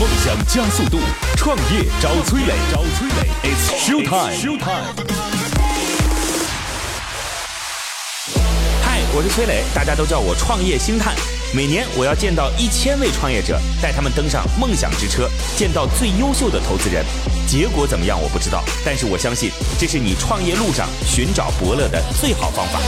梦想加速度，创业找崔磊，找崔磊，It's show time。嗨，我是崔磊，大家都叫我创业星探。每年我要见到一千位创业者，带他们登上梦想之车，见到最优秀的投资人。结果怎么样我不知道，但是我相信这是你创业路上寻找伯乐的最好方法。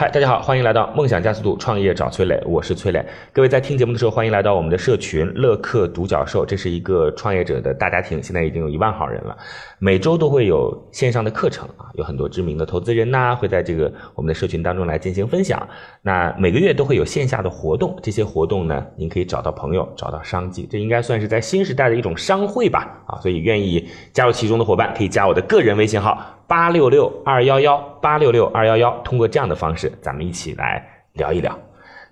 嗨，大家好，欢迎来到梦想加速度创业找崔磊，我是崔磊。各位在听节目的时候，欢迎来到我们的社群乐客独角兽，这是一个创业者的大家庭，现在已经有一万号人了。每周都会有线上的课程啊，有很多知名的投资人呐、会在这个我们的社群当中来进行分享。那每个月都会有线下的活动，这些活动呢，您可以找到朋友，找到商机，这应该算是在新时代的一种商会吧啊。所以愿意加入其中的伙伴，可以加我的个人微信号。八六六二幺幺八六六二幺幺，通过这样的方式，咱们一起来聊一聊。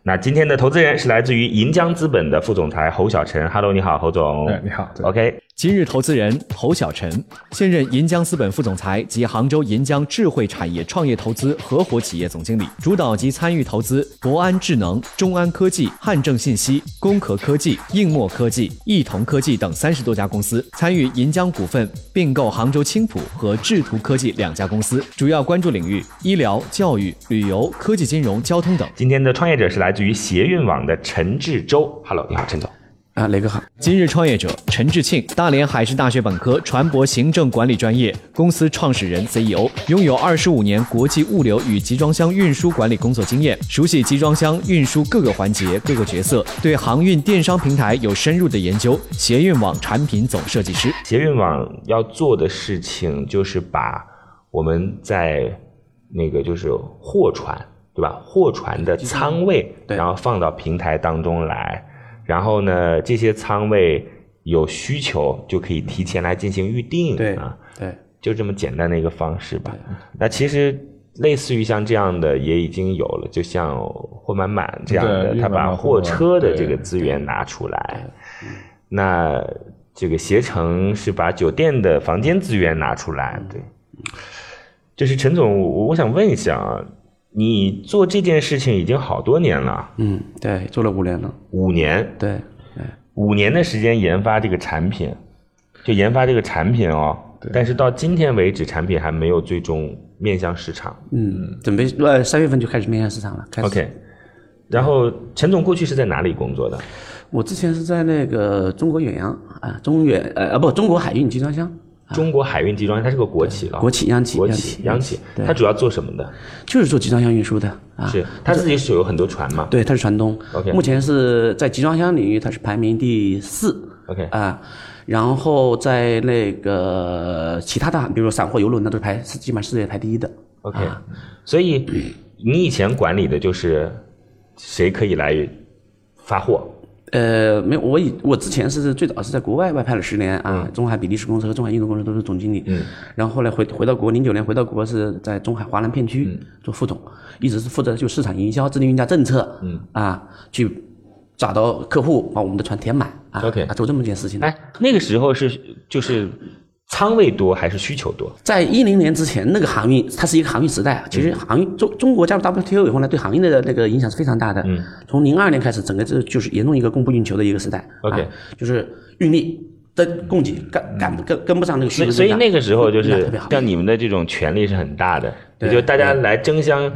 那今天的投资人是来自于银江资本的副总裁侯小晨。Hello，你好，侯总。哎，你好。OK，今日投资人侯小晨，现任银江资本副总裁及杭州银江智慧产业创业投资合伙企业总经理，主导及参与投资博安智能、中安科技、汉正信息、工壳科技、硬墨科技、易同科技等三十多家公司，参与银江股份并购杭州青浦和智图科技两家公司，主要关注领域医疗、教育、旅游、科技金融、交通等。今天的创业者是来自于协运网的陈志洲。Hello，你好，陈总。啊，雷哥好。今日创业者陈志庆，大连海事大学本科，船舶行政管理专业，公司创始人 CEO，拥有二十五年国际物流与集装箱运输管理工作经验，熟悉集装箱运输各个环节、各个角色，对航运电商平台有深入的研究。协运网产品总设计师，协运网要做的事情就是把我们在那个就是货船，对吧？货船的仓位，对然后放到平台当中来，然后呢，这些仓位有需求就可以提前来进行预定，对啊，对，就这么简单的一个方式吧。那其实类似于像这样的也已经有了，就像货满满这样的，他把货车的这个资源拿出来。那这个携程是把酒店的房间资源拿出来，对。就是陈总，我我想问一下啊，你做这件事情已经好多年了，嗯，对，做了五年了。五年，对，五年的时间研发这个产品，就研发这个产品哦。但是到今天为止，产品还没有最终面向市场。嗯，准备呃三月份就开始面向市场了。开始 OK，然后陈总过去是在哪里工作的？我之前是在那个中国远洋啊，中远呃啊不，中国海运集装箱中国海运集装箱，它是个国企了，国企央企国企央企，它主要做什么的？就是做集装箱运输的啊。是它自己是有很多船嘛对，它是船东。OK 目前是在集装箱领域，它是排名第四。？OK，啊，然后在那个其他的，比如说散货邮轮，那都是排是基本上世界排第一的。OK，、啊所以你以前管理的就是谁可以来发货？呃，没有，我以我之前是最早是在国外外派了十年啊，中海比利时公司和中海印度公司都是总经理，嗯，然后后来回回到国，零九年回到国是在中海华南片区做副总，一直是负责就市场营销、制定运价政策，嗯。啊，去找到客户把我们的船填满啊 OK 啊，做这么一件事情。哎，那个时候是就是仓位多还是需求多？在一零年之前，那个航运它是一个航运时代啊。其实航运中中国加入 WTO 以后呢，对航运的那个影响是非常大的。嗯，从零二年开始，整个这就是严重一个供不应求的一个时代。OK 啊就是运力的供给赶赶不跟跟不上那个需求。所以那个时候就是。像你们的这种权力是很大的，也对就大家来争相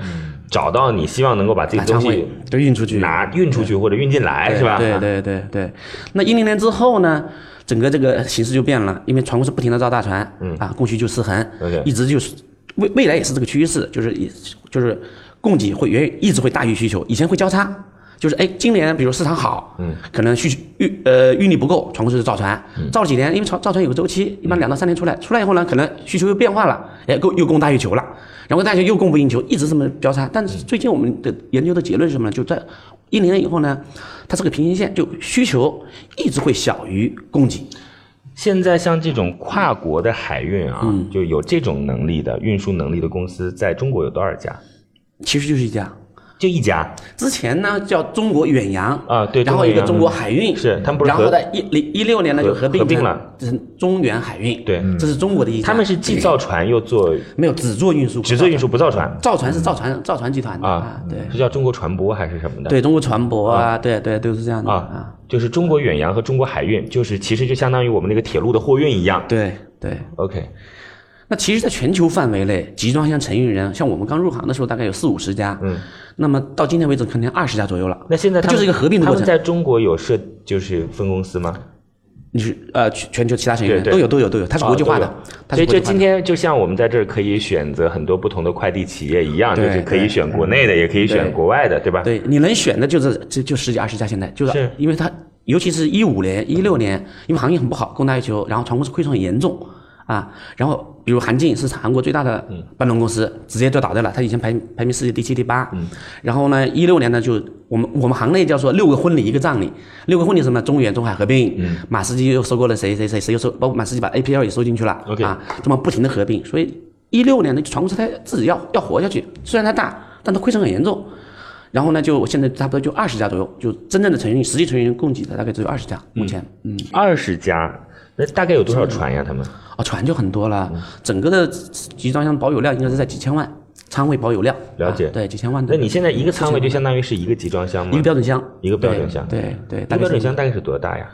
找到你，希望能够把这个东西把仓位都运出去，拿运出去或者运进来，是吧？对对对对。那一零年之后呢，整个这个形势就变了，因为船公司不停的造大船，嗯啊，供需就失衡一直就是未未来也是这个趋势，就是也就是供给会远远一直会大于需求，以前会交叉。就是哎，今年比如市场好，嗯，可能需求运呃运力不够，船公司就造船，造了几年，因为造造船有个周期，一般两到三年出来，出来以后呢，可能需求又变化了，哎，供又供大于求了，然后大家又供不应求，一直这么交叉。但是最近我们的研究的结论是什么呢？就在一年以后呢，它是个平行线，就需求一直会小于供给。现在像这种跨国的海运啊，嗯就有这种能力的运输能力的公司，在中国有多少家？其实就是一家，就一家。之前呢叫中国远洋啊对然后一个中中国海运是他们不是然后在一零一六年呢就合合并成合并了，这是中远海运，对。这是中国的一家，他们是既造船又做没有只做运输，只做运输不造船。造船是造船造船集团。的啊，对。是叫中国船舶还是什么的？对，中国船舶啊，对对都是这样的啊啊，，就是中国远洋和中国海运，就是其实就相当于我们那个铁路的货运一样。对对。OK，那其实，在全球范围内，集装箱承运人，像我们刚入行的时候，大概有四五十家，嗯，那么到今天为止，可能二十家左右了。那现在它就是一个合并的过程。们在中国有设就是分公司吗？你是呃，全全球其他成员对对都有都有都有，它是国际化的啊，所以就今天就像我们在这儿可以选择很多不同的快递企业一样，就对是可以选国内的，也可以选国外的，对吧？对，你能选的就是就就十几二十家，现在就是是因为它，尤其是一五年、一六年，因为行业很不好，供大于求，然后船公司亏损很严重啊。然后比如韩进是韩国最大的搬运公司，直接就倒掉了，它以前排排名世界第七、第八。嗯然后呢，一六年呢，就我们我们行内叫做六个婚礼一个葬礼，六个婚礼什么？中远、中海合并，嗯马士基又收购了谁谁谁，谁又收，包括马士基把 APL 也收进去了 OK 啊，这么不停的合并，所以一六年的船公司它自己要要活下去，虽然它大，但它亏损很严重。然后呢，就现在差不多就二十家左右，就真正的成员实际成员供给的大概只有二十家，目前，嗯，二十家，那大概有多少船呀？他们哦，船就很多了，整个的集装箱保有量应该是在几千万，仓位保有量，了解啊对，几千万的。那你现在一个仓位就相当于是一个集装箱吗？一个标准箱，一个标准箱对对标准箱大概是多大呀？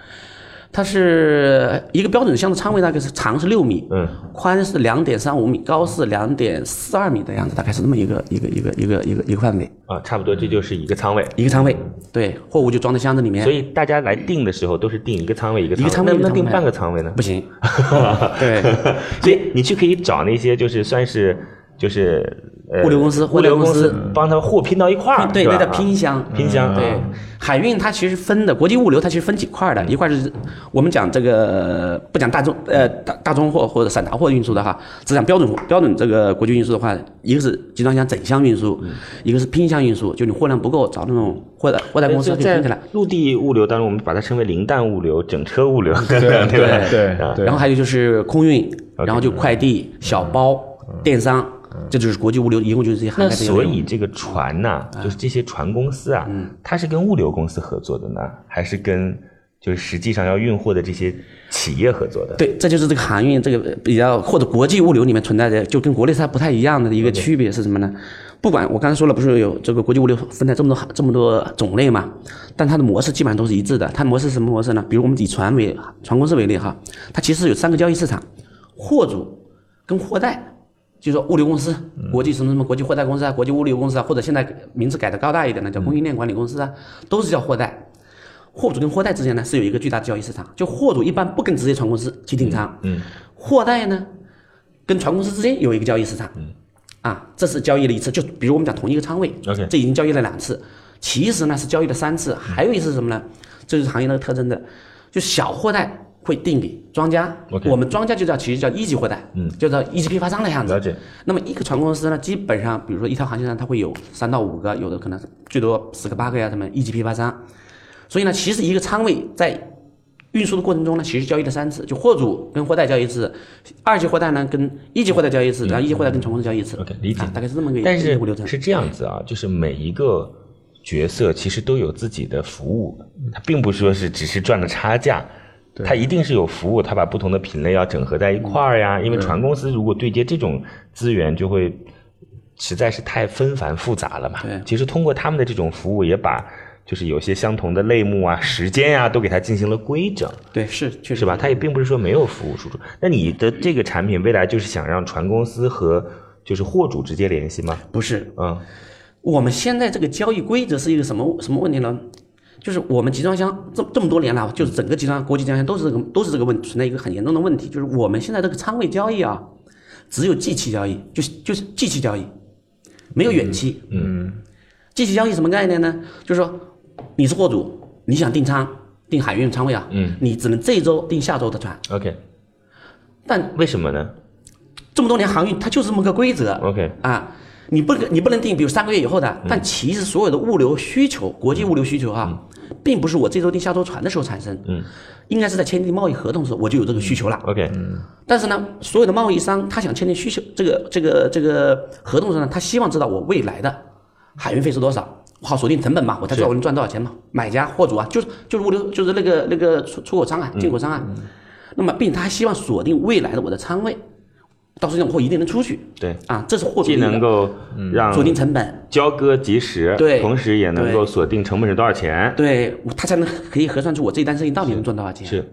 它是一个标准箱的仓位，大概是长是六米，嗯，宽是两点三五米，高是两点四二米的样子，大概是那么一个一个一个一个一个一个范围，啊，差不多这就是一个仓位。一个仓位，对，货物就装在箱子里面，所以大家来订的时候都是订一个仓位一个一个仓位那那订半个仓位呢？不行，对，所以你去可以找那些就是算是就是呃物流公司物流公司帮他货拼到一块儿，对，那叫拼箱，拼箱对。啊，海运它其实分的，国际物流它其实分几块的，一块是我们讲这个不讲大众呃大大宗货或者散杂货运输的哈，只讲标准货标准这个国际运输的话，一个是集装箱整箱运输，一个是拼箱运输，就你货量不够找那种货代货代公司去拼起来。陆地物流当中，我们把它称为零担物流、整车物流，对对对？然后还有就是空运，然后就快递、小包、电商，这就是国际物流，一共就是这些涵那盖这些。所以这个船呐、就是这些船公司啊，它是跟物流公司合作的呢，还是跟就是实际上要运货的这些企业合作的？对，这就是这个航运这个比较或者国际物流里面存在的，就跟国内它不太一样的一个区别是什么呢？不管我刚才说了，不是有这个国际物流分在这么多这么多种类嘛？但它的模式基本上都是一致的。它模式是什么模式呢？比如我们以船为船公司为例哈，它其实有三个交易市场：货主跟货代。就是说物流公司、国际什么什么国际货代公司啊、国际物流公司啊，或者现在名字改的高大一点的叫供应链管理公司啊，都是叫货代。货主跟货代之间呢是有一个巨大的交易市场，就货主一般不跟直接船公司去订仓，嗯，货代呢跟船公司之间有一个交易市场，嗯，啊，这是交易了一次，就比如我们讲同一个仓位 OK 这已经交易了两次，其实呢是交易了三次，还有一次是什么呢？这就是行业那个特征的，就小货代会定给庄家我们庄家就叫其实叫一级货代，嗯，就叫一级批发商的样子，了解。那么一个船公司呢，基本上比如说一条航线上它会有三到五个，有的可能最多十个八个呀，他们一级批发商。所以呢，其实一个仓位在运输的过程中呢，其实交易了三次，就货主跟货代交易一次，二级货代呢跟一级货代交易一次，然后一级货代跟船公司交易一次。OK，理解啊大概是这么个但是流程。是这样子啊，就是每一个角色其实都有自己的服务，它并不是说是只是赚了差价。它一定是有服务，它把不同的品类要整合在一块儿呀。因为船公司如果对接这种资源，就会实在是太纷繁复杂了嘛。对其实通过他们的这种服务，也把就是有些相同的类目啊、时间呀、都给它进行了规整。对，是确实是吧？它也并不是说没有服务输出。那你的这个产品未来就是想让船公司和就是货主直接联系吗？不是嗯，我们现在这个交易规则是一个什么什么问题呢？就是我们集装箱这这么多年了，就是整个集装箱国际集装箱都是这个都是这个问存在一个很严重的问题，就是我们现在这个仓位交易啊，只有计期交易，就是就是计期交易，没有远期。嗯，计期交易什么概念呢？就是说你是货主，你想订仓订海运仓位啊，嗯，你只能这一周订下周的船，OK，但为什么呢这么多年航运它就是这么个规则。？OK，啊，你不能你不能定，比如三个月以后的，但其实所有的物流需求，国际物流需求哈、并不是我这周订下周船的时候产生，嗯，应该是在签订贸易合同的时候我就有这个需求了。OK，但是呢，所有的贸易商他想签订需求这个这个这个合同的时候呢，他希望知道我未来的海运费是多少，好锁定成本嘛，我才知道我能赚多少钱嘛。买家货主啊，就是就是物流就是那个那个出出口商啊，进口商啊。那么，并且他还希望锁定未来的我的仓位，到时候这种货一定能出去。对，啊，这是货主既能够让锁定成本，交割及时，对。同时也能够锁定成本是多少钱。对他才能可以核算出我这一单生意到底能赚多少钱。是，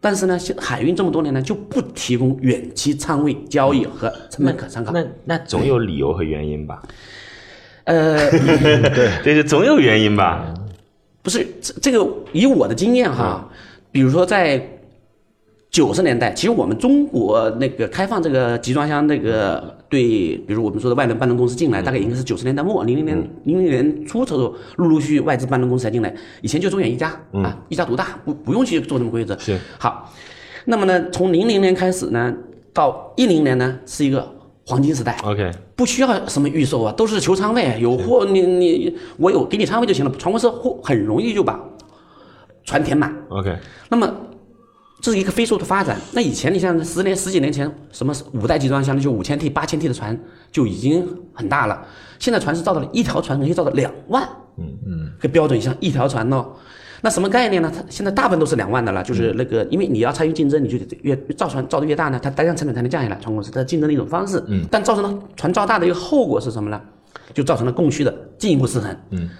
但是呢，海运这么多年呢，就不提供远期仓位交易和成本可参考。那那总有理由和原因吧？呃，对这是总有原因吧？不是这这个，以我的经验哈，比如说在九十年代，其实我们中国那个开放这个集装箱那个对，比如我们说的外轮办公公司进来，大概应该是九十年代末，零零年零零年初的时候，陆陆续续外资办公公司才进来。以前就中远一家啊，一家独大，不不用去做什么规则。是好，那么呢，从零零年开始呢，到一零年呢，是一个黄金时代。OK，不需要什么预售啊，都是求仓位，有货你你我有给你仓位就行了。船公司货很容易就把船填满。OK，那么这是一个飞速的发展。那以前你像十年十几年前，什么五代集装箱那就五千 T、八千 T 的船就已经很大了。现在船是造到了一条船可以造到两万，嗯嗯，个标准像一条船哦。那什么概念呢？它现在大部分都是两万的了，就是那个，因为你要参与竞争，你就得越造船造的越大呢，它单量成本才能降下来。船公司它竞争的一种方式，嗯，但造成了船造大的一个后果是什么呢？就造成了供需的进一步失衡，嗯，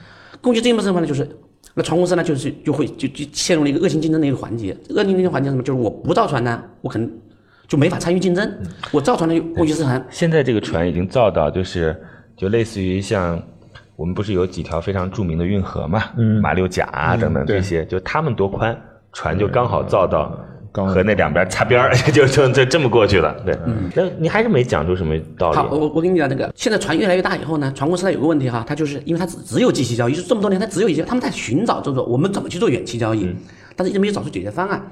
供需进一步失衡呢，就是那船公司呢，就是就会就就陷入了一个恶性竞争的一个环节。恶性竞争环节是什么？就是我不造船呢，我可能就没法参与竞争；我造船呢，又供需失衡。现在这个船已经造到就是就类似于像我们不是有几条非常著名的运河嘛，嗯，马六甲啊等等这些，就他们多宽，船就刚好造到刚和那两边擦边儿，就就就这么过去了。对，那你还是没讲出什么道理好，我。我我跟你讲那个，现在船越来越大以后呢，船公司它有个问题哈，它就是因为它只只有机器交易，就是这么多年它只有一些，他们在寻找这种我们怎么去做远期交易，但是一直没有找出解决方案。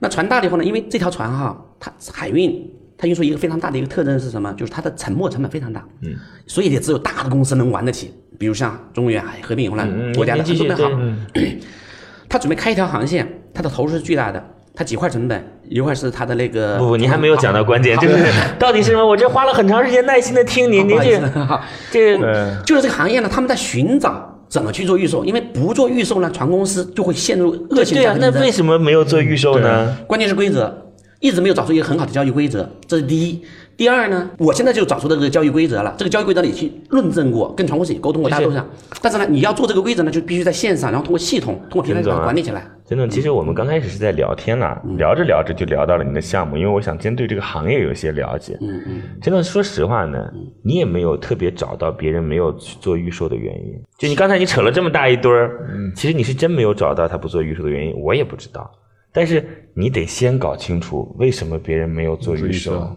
那船大了以后呢，因为这条船哈，它海运，它运输一个非常大的一个特征是什么？就是它的沉没成本非常大，嗯，所以也只有大的公司能玩得起，比如像中远海合并以后呢，嗯国家的您继续很多好，对 他准备开一条航线，他的投入是巨大的，它几块成本，一块是它的那个不不，你还没有讲到关键，就是到底是什么？我这花了很长时间耐心的听您，您 这好这对，就是这个行业呢，他们在寻找怎么去做预售，因为不做预售呢，船公司就会陷入恶性对啊，那。为什么没有做预售呢？关键是规则，一直没有找出一个很好的交易规则，这是第一。第二呢，我现在就找出这个交易规则了。这个交易规则里去论证过，跟传公司也沟通过，大家都想。但是呢，你要做这个规则呢，就必须在线上，然后通过系统，通过平台把它管理起来。真的，其实我们刚开始是在聊天啦，聊着聊着就聊到了你的项目，因为我想先对这个行业有一些了解。嗯嗯，真的，说实话呢，你也没有特别找到别人没有去做预售的原因。就你刚才你扯了这么大一堆儿，其实你是真没有找到他不做预售的原因，我也不知道。但是你得先搞清楚为什么别人没有做预售做预售。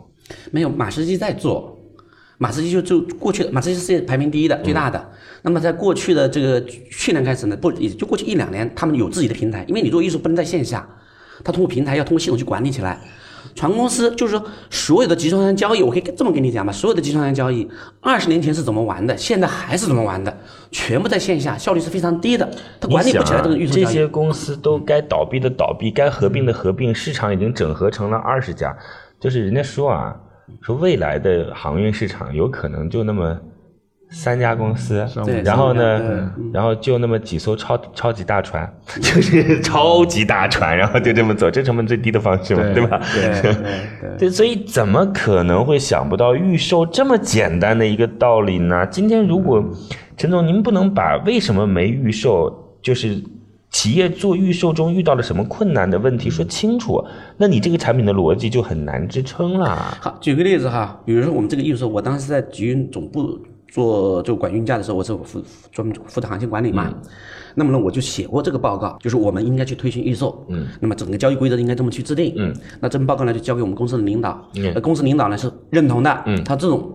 没有，马士基在做，马士基就就过去的，马士基是世界排名第一的，最大的。那么在过去的这个去年开始呢，不也就过去一两年，他们有自己的平台，因为你做艺术不能在线下，他通过平台要通过系统去管理起来。船公司就是说，所有的集装箱交易，我可以这么跟你讲吧，所有的集装箱交易，二十年前是怎么玩的，现在还是怎么玩的，全部在线下，效率是非常低的，它管理不起来这个预售交易。这些公司都该倒闭的倒闭，该合并的合并，市场已经整合成了二十家。就是人家说啊，说未来的航运市场有可能就那么三家公司，然后呢，然后就那么几艘超超级大船，就是超级大船，然后就这么走，这成本最低的方式嘛，对对吧？对对 对。对，所以怎么可能会想不到预售这么简单的一个道理呢？今天如果陈总，您不能把为什么没预售，就是企业做预售中遇到了什么困难的问题说清楚，那你这个产品的逻辑就很难支撑啦。好，举个例子哈，比如说我们这个预售，我当时在集运总部做就管运价的时候，我是负专门负责航线管理嘛。那么呢，我就写过这个报告，就是我们应该去推行预售。嗯。那么整个交易规则应该这么去制定。嗯。那这份报告呢，就交给我们公司的领导。嗯呃，公司领导呢是认同的。嗯。他这种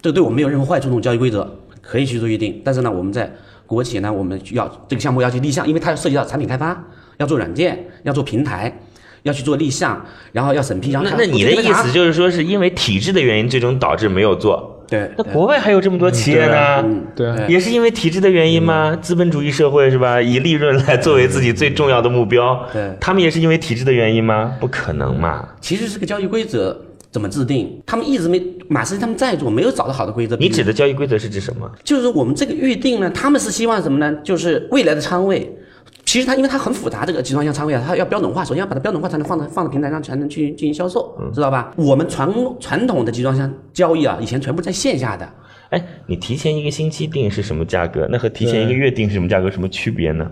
这对我们没有任何坏处，这种交易规则可以去做预定。但是呢，我们在国企呢，我们需要这个项目要去立项，因为它要涉及到产品开发，要做软件，要做平台。要去做立项，然后要审批，然后那那你的意思就是说，是因为体制的原因，最终导致没有做？对，那国外还有这么多企业呢？嗯，对啊也是因为体制的原因吗？资本主义社会是吧？以利润来作为自己最重要的目标，对他们也是因为体制的原因吗？不可能嘛！其实这个交易规则怎么制定？他们一直没马斯基他们在做，没有找到好的规则。你指的交易规则是指什么？就是我们这个预定呢，他们是希望什么呢？就是未来的仓位。其实它因为它很复杂，这个集装箱仓位啊，它要标准化，首先要把它标准化才能放到放到平台上，才能去进行销售，知道吧？我们传传统的集装箱交易啊，以前全部在线下的。哎，你提前一个星期定是什么价格？那和提前一个月定是什么价格？什么区别呢？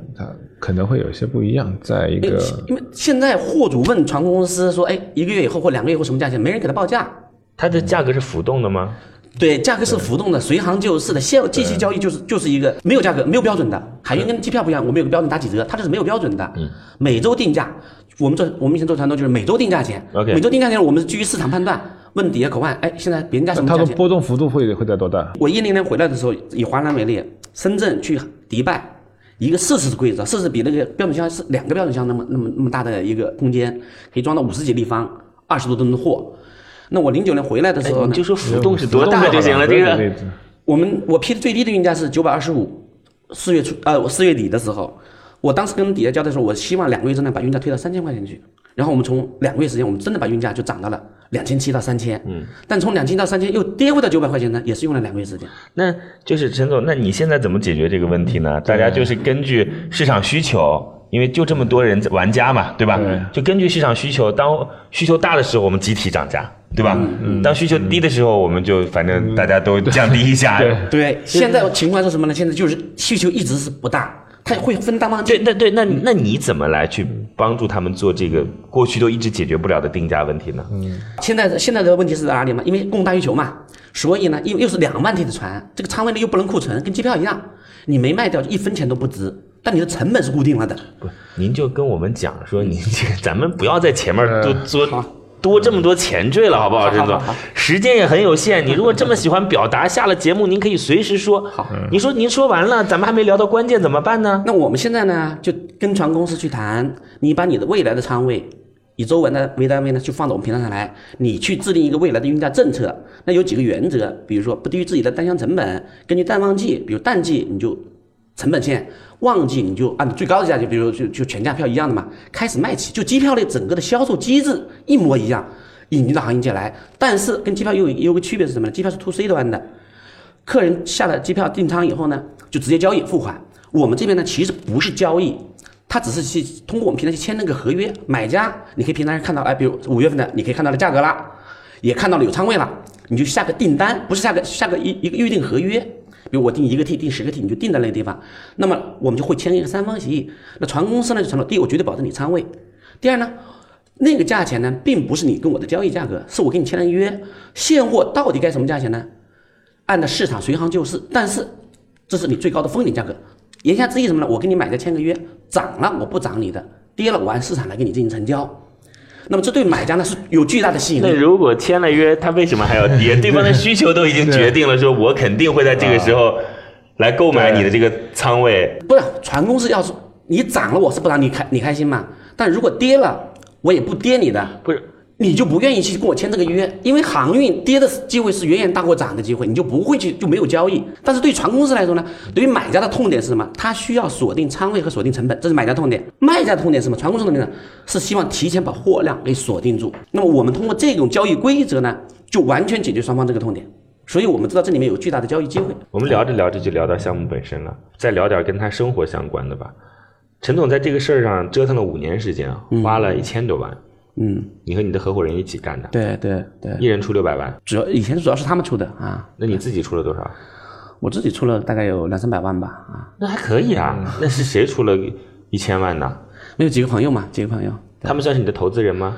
它可能会有一些不一样。在一个因为现在货主问船公司说，哎，一个月以后或两个月以后什么价钱，没人给他报价。它的价格是浮动的吗？对，价格是浮动的，随行就市的。现即期交易就是就是一个没有价格、没有标准的。海运跟机票不一样，我们有个标准打几折，它这是没有标准的。嗯，每周定价，我们做我们以前做船都就是每周定价钱。OK 每周定价钱我们是基于市场判断，问底下口岸，哎，现在别人家什么它的？波动幅度会会在多大？我一零年回来的时候，以华南为例，深圳去迪拜，一个四十的柜子，四十比那个标准箱是两个标准箱那么那么那么大的一个空间，可以装到五十几立方，二十多吨的货。那我零九年回来的时候呢，就说浮动是多大就行了。这个我们我批的最低的运价是九百二十五，四月初呃，我四月底的时候，我当时跟底下交代说，我希望两个月之内把运价推到三千块钱去。然后我们从两个月时间，我们真的把运价就涨到了两千七到三千。嗯，但从两千到三千又跌回到九百块钱呢，也是用了两个月时间。那就是陈总，那你现在怎么解决这个问题呢？大家就是根据市场需求，因为就这么多人玩家嘛，对吧？对就根据市场需求，当需求大的时候，我们集体涨价，对吧？当需求低的时候，我们就反正大家都降低一下。对对，现在情况是什么呢？现在就是需求一直是不大，它会分淡旺季。对，那对，那那你怎么来去帮助他们做这个过去都一直解决不了的定价问题呢？嗯现在的现在的问题是在哪里嘛？因为供大于求嘛，所以呢，又又是两万体的船，这个仓位呢又不能库存，跟机票一样，你没卖掉一分钱都不值，但你的成本是固定了的。不，您就跟我们讲说，您这个咱们不要在前面多多好多这么多前缀了，好不好，陈总？时间也很有限，你如果这么喜欢表达，下了节目您可以随时说。好，你说您说完了，咱们还没聊到关键，怎么办呢？那我们现在呢，就跟船公司去谈，你把你的未来的仓位以周文的为单位呢，就放到我们平台上来，你去制定一个未来的运价政策。那有几个原则，比如说不低于自己的单箱成本，根据淡旺季，比如淡季你就成本线，旺季你就按最高的价钱，比如就就全价票一样的嘛，开始卖起，就机票类整个的销售机制一模一样，引进到行业界来。但是跟机票又有有个区别是什么呢？机票是 to C 端的，客人下了机票订舱以后呢，就直接交易付款。我们这边呢，其实不是交易，他只是去通过我们平台去签那个合约。买家你可以平台上看到，哎，比如五月份的，你可以看到了价格啦，也看到了有仓位了，你就下个订单，不是下个下个一一个预定合约。比如我定一个 T，定十个 T，你就定在那个地方。那么我们就会签一个三方协议。那船公司呢就承诺，第一，我绝对保证你仓位；第二呢，那个价钱呢，并不是你跟我的交易价格，是我跟你签了约。现货到底该什么价钱呢？按照市场随行就市，但是这是你最高的封顶价格。言下之意什么呢？我跟你买家签个约，涨了我不涨你的，跌了我按市场来给你进行成交。那么这对买家呢是有巨大的吸引力。那如果签了约，他为什么还要跌？对方的需求都已经决定了，说我肯定会在这个时候来购买你的这个仓位。不是船公司要是你涨了我是不让，你开你开心吗？但如果跌了，我也不跌你的，不是，你就不愿意去跟我签这个约，因为航运跌的机会是远远大过涨的机会，你就不会去就没有交易。但是对船公司来说呢，对于买家的痛点是什么？他需要锁定仓位和锁定成本，这是买家痛点。卖家的痛点是什么？船公司痛点呢是希望提前把货量给锁定住。那么我们通过这种交易规则呢，就完全解决双方这个痛点。所以我们知道这里面有巨大的交易机会。我们聊着聊着就聊到项目本身了，再聊点跟他生活相关的吧。陈总在这个事儿上折腾了五年时间啊，花了一千多万。嗯，你和你的合伙人一起干的，对对对，一人出六百万，主要以前主要是他们出的啊，那你自己出了多少？我自己出了大概有两三百万吧啊，那还可以啊。那是谁出了一千万呢？没有几个朋友嘛，几个朋友他们算是你的投资人吗？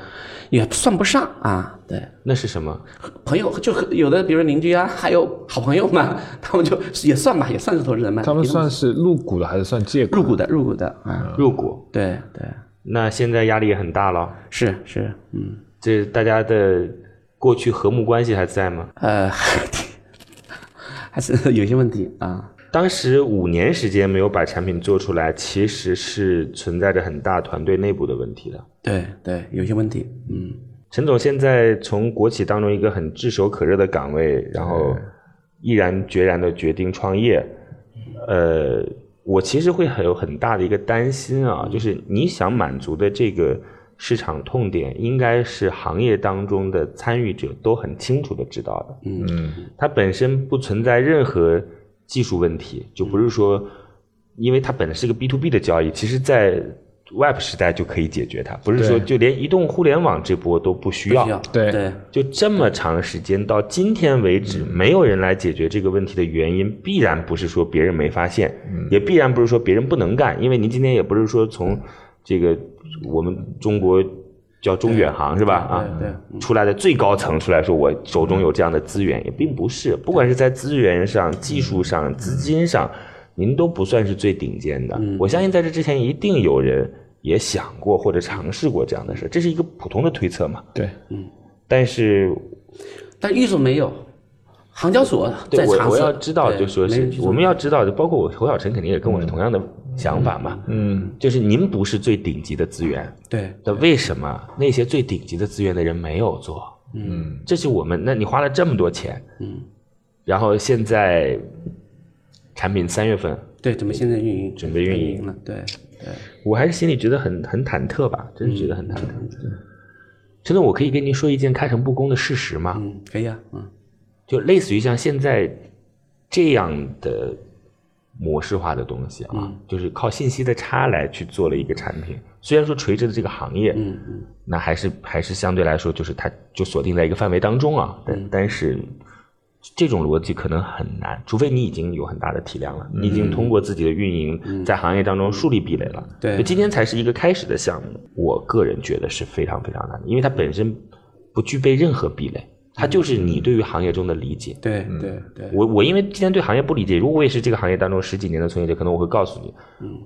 也算不上啊，对。那是什么？朋友就和有的，比如邻居啊，还有好朋友嘛，他们就也算吧，也算是投资人嘛。他们也算是入股的还是算借股？入股的，入股的啊，入股。对对，那现在压力也很大了。是是，嗯，这大家的过去和睦关系还在吗？呃，还是有些问题啊。当时五年时间没有把产品做出来，其实是存在着很大团队内部的问题的。对对，有些问题，嗯，陈总现在从国企当中一个很炙手可热的岗位，然后毅然决然的决定创业，呃，我其实会很有很大的一个担心啊，就是你想满足的这个市场痛点，应该是行业当中的参与者都很清楚的知道的。嗯，它本身不存在任何技术问题，就不是说，因为它本来是个 B to B 的交易，其实在 Web 时代就可以解决它，不是说就连移动互联网这波都不需要。对。对。就这么长时间到今天为止，没有人来解决这个问题的原因，必然不是说别人没发现，也必然不是说别人不能干，因为您今天也不是说从这个我们中国叫中远航是吧？啊，对对出来的最高层出来说我手中有这样的资源，也并不是，不管是在资源上、技术上、资金上，您都不算是最顶尖的。我相信在这之前一定有人也想过或者尝试过这样的事，这是一个普通的推测嘛。对，嗯。但是但预售没有，杭交所在对我我尝试。要知道，对就说是我们要知道，就包括我侯小晨肯定也跟我是同样的想法嘛。嗯，就是您不是最顶级的资源，对。那为什么那些最顶级的资源的人没有做？嗯，这是我们，那你花了这么多钱，嗯，然后现在产品三月份，对，怎么现在运营准备运营营了，对对，我还是心里觉得很很忐忑吧，真是觉得很忐忑。真的，我可以跟您说一件开诚布公的事实吗？嗯，可以啊，嗯就类似于像现在这样的模式化的东西啊，就是靠信息的差来去做了一个产品。虽然说垂直的这个行业，嗯嗯，那还是还是相对来说，就是它就锁定在一个范围当中啊。但但是这种逻辑可能很难，除非你已经有很大的体量了，你已经通过自己的运营在行业当中树立壁垒了。对。就今天才是一个开始的项目，我个人觉得是非常非常难的，因为它本身不具备任何壁垒，它就是你对于行业中的理解。对。对。对，我我因为今天对行业不理解，如果我也是这个行业当中十几年的从业者，可能我会告诉你，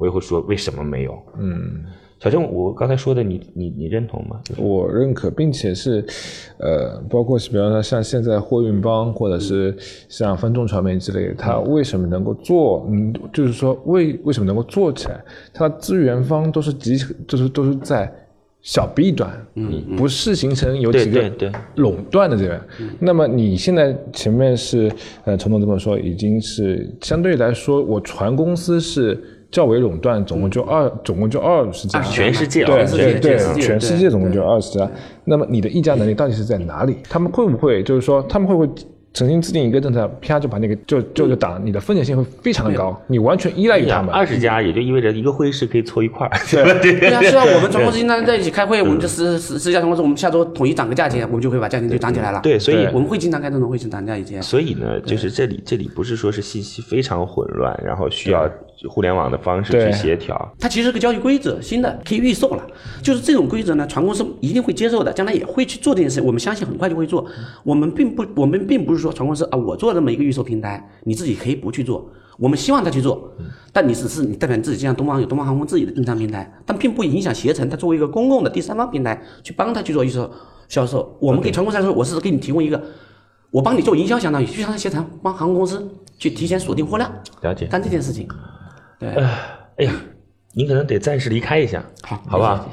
我也会说为什么没有。嗯，小郑，我刚才说的你你你认同吗？我认可，并且是，呃，包括是比方说像现在货运帮或者是像分众传媒之类的，它为什么能够做？嗯，就是说为为什么能够做起来？它的资源方都是集，就是都是在小 B 端，嗯，不是形成有几个垄断的这边。那么你现在前面是呃，陈总这么说，已经是相对来说，我船公司是较为垄断，总共就二，总共就二十家，全世界啊对全世界对对全世，界总共就二十家。那么你的议价能力到底是在哪里？他们会不会就是说，他们会不会重新制定一个政策，啪就把那个就就就打，你的风险性会非常的高，你完全依赖于他们。二十家也就意味着一个会议室可以凑一块儿，对吧？对 是啊，我们总公司经常在一起开会，我们就十十十家船公司，我们下周统一涨个价钱，我们就会把价钱就涨起来了。对，所以我们会经常开这种会去涨价以前。所以呢，就是这里这里不是说是信息非常混乱，然后需要互联网的方式去协调。它其实是个交易规则，新的可以预售了。就是这种规则呢，船公司一定会接受的，将来也会去做这件事。我们相信很快就会做。我们并不，我们并不是说船公司啊，我做这么一个预售平台，你自己可以不去做。我们希望他去做，但你只是你代表你自己，就像东方有东方航空自己的订单平台，但并不影响携程它作为一个公共的第三方平台去帮他去做预售销售。我们给船公司来说，我是给你提供一个，我帮你做营销，相当于就像携程帮航空公司去提前锁定货量，了解。干这件事情。对，哎呀，您可能得暂时离开一下，好，好不好？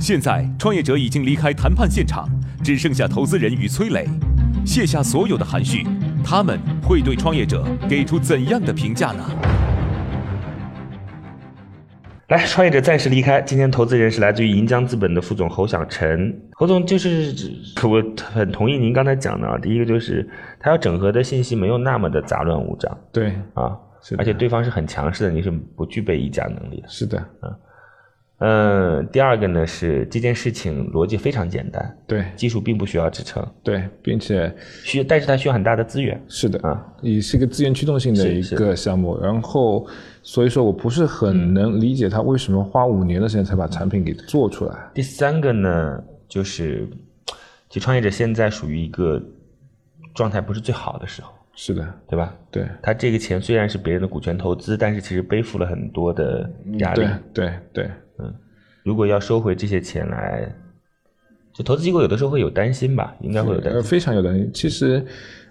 现在，创业者已经离开谈判现场，只剩下投资人与崔磊，卸下所有的含蓄，他们会对创业者给出怎样的评价呢？来，创业者暂时离开。今天投资人是来自于银江资本的副总侯小晨。侯总就是我很同意您刚才讲的啊，第一个就是他要整合的信息没有那么的杂乱无章对，啊，是而且对方是很强势的，你是不具备议价能力的。是的，嗯，第二个呢是这件事情逻辑非常简单，对技术并不需要支撑，对，并且需但是它需要很大的资源。是的啊，也是一个资源驱动性的一个项目。然后，所以说我不是很能理解他为什么花五年的时间才把产品给做出来。第三个呢，就是其实创业者现在属于一个状态不是最好的时候，是的，对吧？对，他这个钱虽然是别人的股权投资，但是其实背负了很多的压力对。对对，嗯如果要收回这些钱来，就投资机构有的时候会有担心吧，应该会有担呃，心。非常有担心。其实，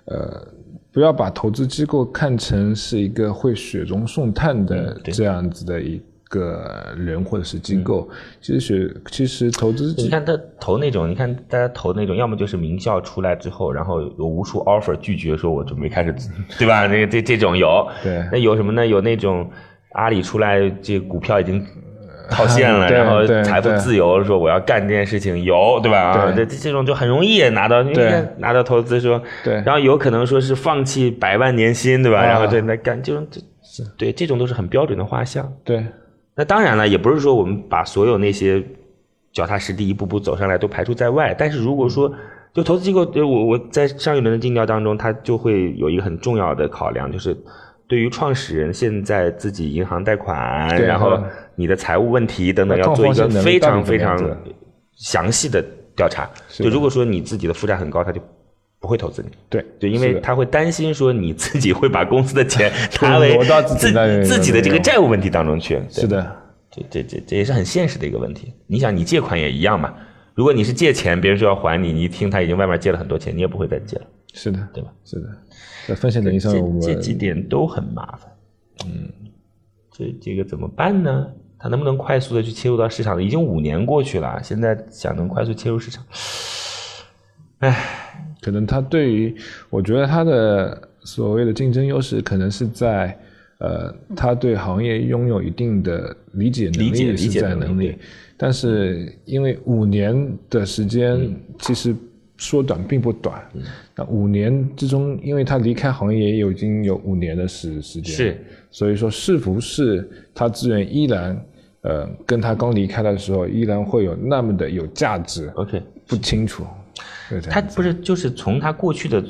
呃，不要把投资机构看成是一个会雪中送炭的这样子的一个人或者是机构。其实雪，其实投资你看他投那种，你看大家投那种，要么就是名校出来之后，然后有无数 offer 拒绝，说我准备开始，对吧？这这这种有，对那有什么呢？有那种阿里出来，这股票已经 套现了，对然后财富自由，说我要干这件事情，有对吧？啊，这对这种就很容易拿到，因为对拿到投资说，对然后有可能说是放弃百万年薪，对吧？啊然后在那干这种这，对这种都是很标准的画像。对，那当然了，也不是说我们把所有那些脚踏实地一步步走上来都排除在外，但是如果说就投资机构，呃我我在上一轮的尽调当中，它就会有一个很重要的考量，就是对于创始人现在自己银行贷款，然后嗯你的财务问题等等，要做一个非常非常详细的调查。就如果说你自己的负债很高，他就不会投资你。对就，因为他会担心说你自己会把公司的钱 拿为挪到自己自那里自己的这个债务问题当中去。对是的，这这这这也是很现实的一个问题。你想，你借款也一样嘛。如果你是借钱，别人说要还你，你一听他已经外面借了很多钱，你也不会再借了，是的，对吧？是的，在风险能力上，我们这这几点都很麻烦。嗯，这这个怎么办呢？他能不能快速的去切入到市场？已经五年过去了，现在想能快速切入市场，可能他对于，我觉得他的所谓的竞争优势，可能是在呃，他对行业拥有一定的理解能理解力理解能力。能力，但是因为五年的时间嗯。其实说短并不短，那五年之中，因为他离开行业也有已经有五年的时时间，是，所以说是不是他资源依然呃跟他刚离开的时候依然会有那么的有价值，OK，不清楚，他不是就是从他过去的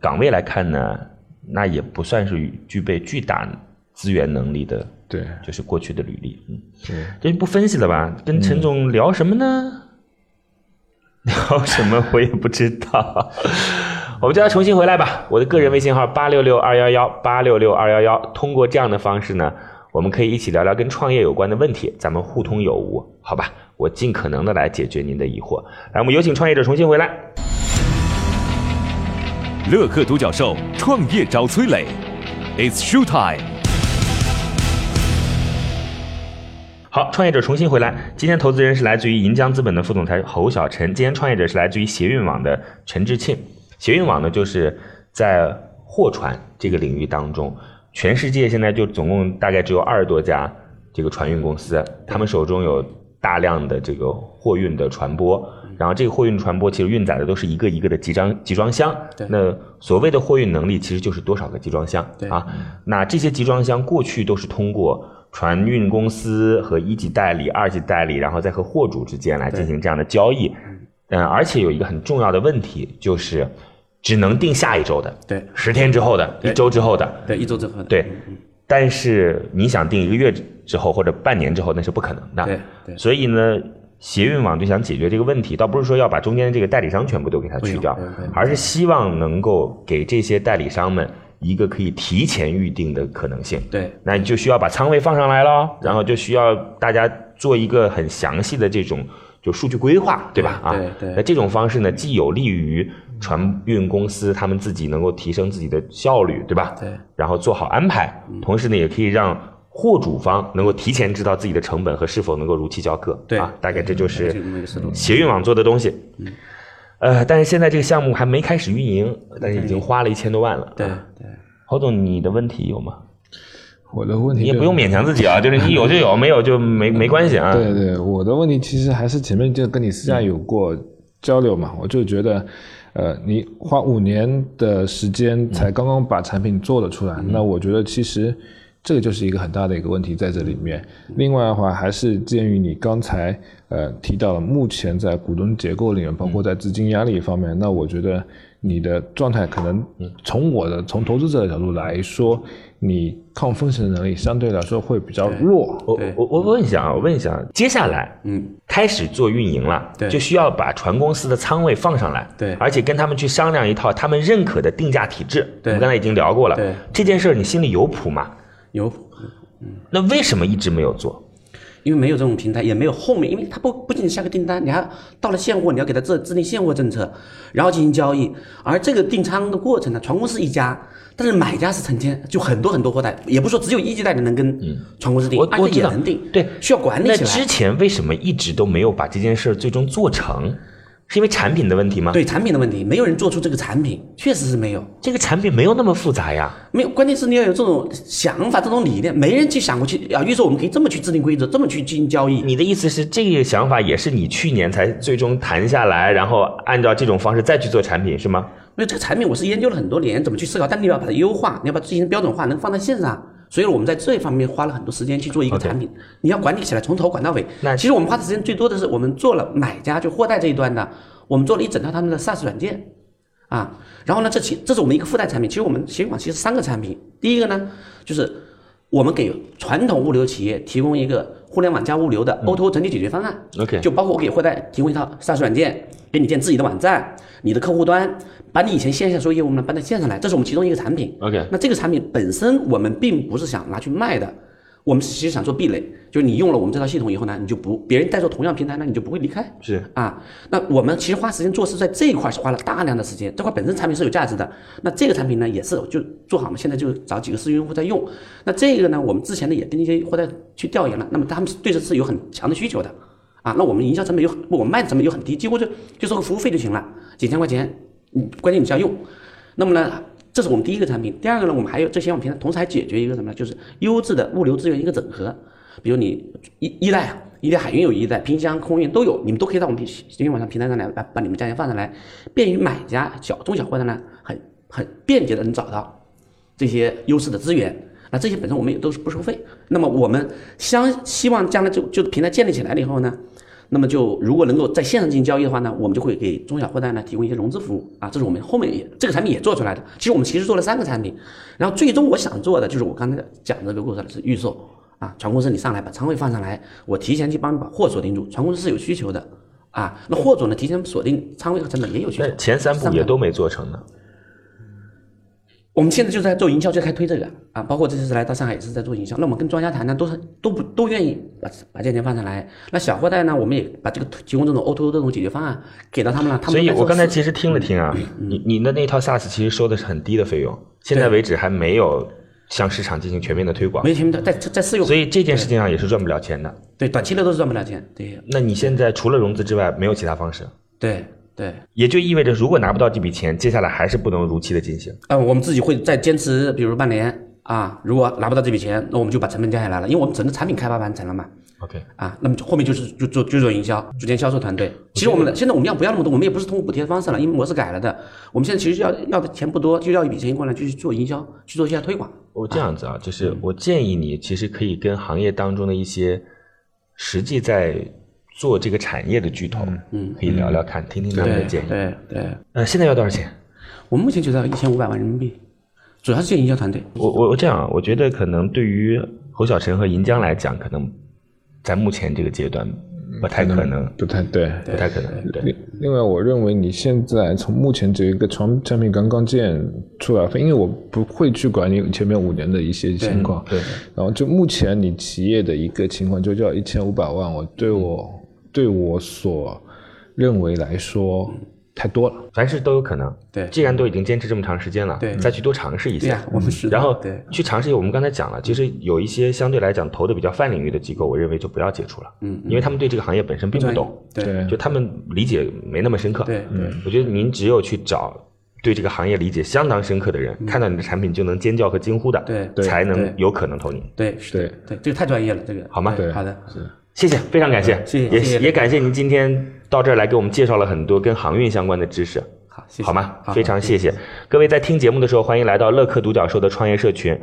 岗位来看呢，那也不算是具备巨大资源能力的，对就是过去的履历。嗯，对。这就不分析了吧？跟陈总聊什么呢？聊什么我也不知道。我们叫他重新回来吧。我的个人微信号八六六二幺幺八六六二幺幺。通过这样的方式呢，我们可以一起聊聊跟创业有关的问题，咱们互通有无，好吧？我尽可能的来解决您的疑惑。来，我们有请创业者重新回来。乐客独角兽创业找崔磊，It's show time。好，创业者重新回来。今天投资人是来自于银江资本的副总裁侯小晨，今天创业者是来自于协运网的陈志庆。协运网呢，就是在货船这个领域当中，全世界现在就总共大概只有二十多家这个船运公司，他们手中有大量的这个货运的传播，然后这个货运传播其实运载的都是一个一个的集装集装箱。那所谓的货运能力其实就是多少个集装箱。啊？那这些集装箱过去都是通过船运公司和一级代理、二级代理，然后再和货主之间来进行这样的交易。嗯，而且有一个很重要的问题就是，只能定下一周的，对。十天之后的，一周之后的，对，一周之后的，对。但是你想定一个月之后或者半年之后，那是不可能的。对对所以呢，协运网就想解决这个问题，倒不是说要把中间的这个代理商全部都给它去掉而是希望能够给这些代理商们一个可以提前预定的可能性。对那你就需要把仓位放上来了，然后就需要大家做一个很详细的这种就数据规划，对吧？啊，对对那这种方式呢，既有利于船运公司他们自己能够提升自己的效率，对吧？对。然后做好安排，同时呢，也可以让货主方能够提前知道自己的成本和是否能够如期交割。对啊，大概这就是协运网做的东西。呃，但是现在这个项目还没开始运营，但是已经花了一千多万了。对啊对，侯总，你的问题有吗？我的问题就你也不用勉强自己啊，就是你有就有，没有就没没关系啊。对对，我的问题其实还是前面就跟你私下有过交流嘛，我就觉得，呃，你花五年的时间才刚刚把产品做了出来，那我觉得其实这个就是一个很大的一个问题在这里面。另外的话，还是鉴于你刚才呃提到了目前在股东结构里面，包括在资金压力方面，那我觉得你的状态可能从我的从投资者的角度来说，你抗风险的能力相对来说会比较弱。我我我问一下啊，我问一下，接下来嗯，开始做运营了，对。就需要把船公司的仓位放上来，对。而且跟他们去商量一套他们认可的定价体制。对。我们刚才已经聊过了，对。这件事儿你心里有谱吗？有，那为什么一直没有做？因为没有这种平台，也没有后面，因为它不不仅仅下个订单，你还到了现货，你要给它制制定现货政策，然后进行交易。而这个订仓的过程呢，船公司一家，但是买家是成千，就很多很多货代，也不是说只有一级代理能跟船公司订，而我我知道且也能订，对，需要管理那起来。之前为什么一直都没有把这件事儿最终做成？是因为产品的问题吗？，对产品的问题，没有人做出这个产品，确实是没有。这个产品没有那么复杂呀。没有，关键是你要有这种想法、这种理念，没人去想过去啊。预售我们可以这么去制定规则，这么去进行交易。你的意思是，这个想法也是你去年才最终谈下来，然后按照这种方式再去做产品，是吗？因为这个产品我是研究了很多年，怎么去思考，但你要把它优化，你要把它进行标准化，能放在线上。所以我们在这一方面花了很多时间去做一个产品你要管理起来，从头管到尾。那其实我们花的时间最多的是我们做了买家就货代这一端的，我们做了一整套他们的 SaaS 软件啊。然后呢，这其这是我们一个附带产品。其实我们协广其实三个产品，第一个呢就是我们给传统物流企业提供一个互联网加物流的 O2O 整体解决方案。OK 就包括我给货代提供一套 SaaS 软件，给你建自己的网站，你的客户端，把你以前线下所有业务呢搬到线上来，这是我们其中一个产品。OK 那这个产品本身我们并不是想拿去卖的，我们其实想做壁垒，就是你用了我们这套系统以后呢，你就不别人在做同样平台呢，你就不会离开。是啊，那我们其实花时间做事在这一块是花了大量的时间，这块本身产品是有价值的。那这个产品呢也是就做好嘛，现在就找几个试用户在用。那这个呢，我们之前呢也跟一些货代去调研了，那么他们对这是有很强的需求的啊。那我们营销成本又，我们卖的成本又很低，几乎就就收个服务费就行了，几千块钱，嗯，关键你是要用。那么呢，这是我们第一个产品。第二个呢，我们还有这些我们平台同时还解决一个什么呢？就是优质的物流资源一个整合。比如你依依赖啊，依赖海运有依赖，平箱、空运都有，你们都可以到我们平闲鱼网上平台上来把把你们价钱放上来，便于买家小中小货的呢，很很便捷的能找到这些优势的资源。那这些本身我们也都是不收费。那么我们相希望将来就就平台建立起来了以后呢，那么就如果能够在线上进行交易的话呢，我们就会给中小货代呢提供一些融资服务啊，这是我们后面也这个产品也做出来的。其实我们其实做了三个产品，然后最终我想做的就是我刚才讲的这个故事是预售啊，船公司你上来把仓位放上来，我提前去帮你把货锁定住，船公司是有需求的啊，那货主呢提前锁定仓位和成本也有需求。前三步也都没做成呢。我们现在就在做营销，就开推这个啊，包括这次来到上海也是在做营销。那我们跟庄家谈呢，都是都不都愿意把把价钱放上来。那小货代呢，我们也把这个提供这种 O2O 这种解决方案给到他们了。他们所以我刚才其实听了听啊，你你的那套 SaaS 其实收的是很低的费用，现在为止还没有向市场进行全面的推广没，有全面的在在在试用，所以这件事情上也是赚不了钱的。对短期内都是赚不了钱。对那你现在除了融资之外，没有其他方式，对对，也就意味着如果拿不到这笔钱，接下来还是不能如期的进行。呃，我们自己会再坚持，比如半年啊，如果拿不到这笔钱，那我们就把成本降下来了，因为我们整个产品开发完成了嘛。OK，啊，那么后面就是就做就做营销，组建销售团队。其实我们的现在我们要不要那么多，我们也不是通过补贴的方式了，因为模式改了的。我们现在其实要要的钱不多，就要一笔钱过来，就去做营销，去做一下推广。我这样子啊，就是我建议你其实可以跟行业当中的一些实际在做这个产业的巨头，嗯，可以聊聊看，听听他们的建议。对对，呃，现在要多少钱？我们目前就在一千五百万人民币，主要是建营销团队。我我我这样啊，我觉得可能对于侯小晨和银江来讲，可能在目前这个阶段不太可能，不太对。不太可能。对，另另外，我认为你现在从目前这一个产产品刚刚建出来，因为我不会去管你前面五年的一些情况，对，然后就目前你企业的一个情况，就叫一千五百万，我对我对我所认为来说太多了。凡事都有可能。对既然都已经坚持这么长时间了，对再去多尝试一下对呀。，我们是。然后对去尝试一下，我们刚才讲了，其实有一些相对来讲投的比较泛领域的机构，我认为就不要接触了，嗯，因为他们对这个行业本身并不懂，对对就他们理解没那么深刻，对对我觉得您只有去找对这个行业理解相当深刻的人，看到你的产品就能尖叫和惊呼的，对对才能有可能投你。对是的对对，这个太专业了，这个好吗对对好的，谢谢，非常感谢，也谢谢谢谢也感谢您今天到这儿来给我们介绍了很多跟航运相关的知识。好，谢谢，好吗？好非常谢谢各位在听节目的时候，欢迎来到乐客独角兽的创业社群。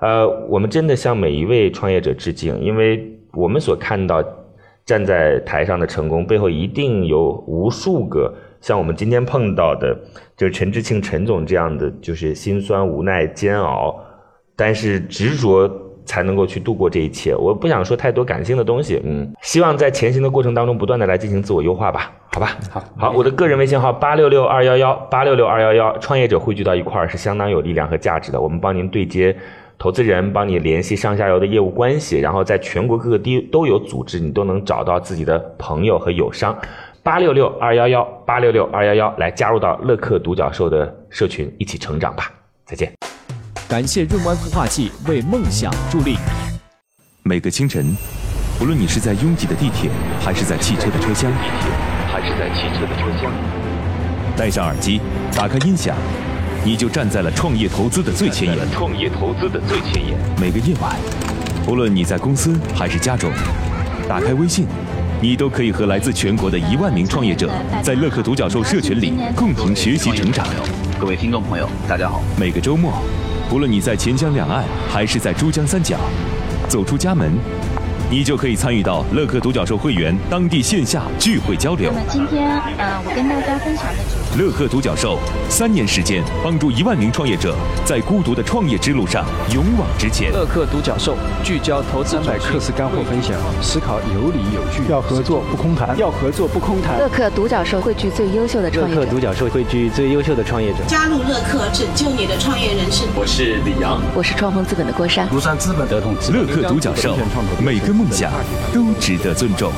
呃，我们真的向每一位创业者致敬，因为我们所看到站在台上的成功背后，一定有无数个像我们今天碰到的，就是陈志庆陈总这样的，就是心酸、无奈、煎熬，但是执着才能够去度过这一切。我不想说太多感性的东西，嗯，希望在前行的过程当中，不断的来进行自我优化吧，好吧？好好，我的个人微信号八六六二幺幺八六六二幺幺，创业者汇聚到一块儿是相当有力量和价值的。我们帮您对接投资人，帮你联系上下游的业务关系，然后在全国各个地都有组织，你都能找到自己的朋友和友商。八六六二幺幺八六六二幺幺，来加入到乐客独角兽的社群，一起成长吧。再见。感谢润湾孵化器为梦想助力。每个清晨，无论你是在拥挤的地铁，还是在汽车的车厢，还是在汽车的车厢？戴上耳机，打开音响，你就站在了创业投资的最前沿。创业投资的最前沿。每个夜晚，无论你在公司还是家中，打开微信，你都可以和来自全国的一万名创业者，在乐客独角兽社群里共同学习成长。各位听众朋友，大家好。每个周末，无论你在钱江两岸还是在珠江三角，走出家门。你就可以参与到乐客独角兽会员当地线下聚会交流。那么今天，呃，我跟大家分享的乐客独角兽三年时间，帮助一万名创业者在孤独的创业之路上勇往直前。乐客独角兽聚焦投资百课时干货分享，思考有理有据，要合作不空谈，要合作不空谈。乐客独角兽汇聚最优秀的创业者。乐客独角兽汇聚最优秀的创业者。加入乐客，拯救你的创业人生。我是李阳，我是创丰资本的郭珊。庐山资本德同乐客独角兽，每个梦想都值得尊重。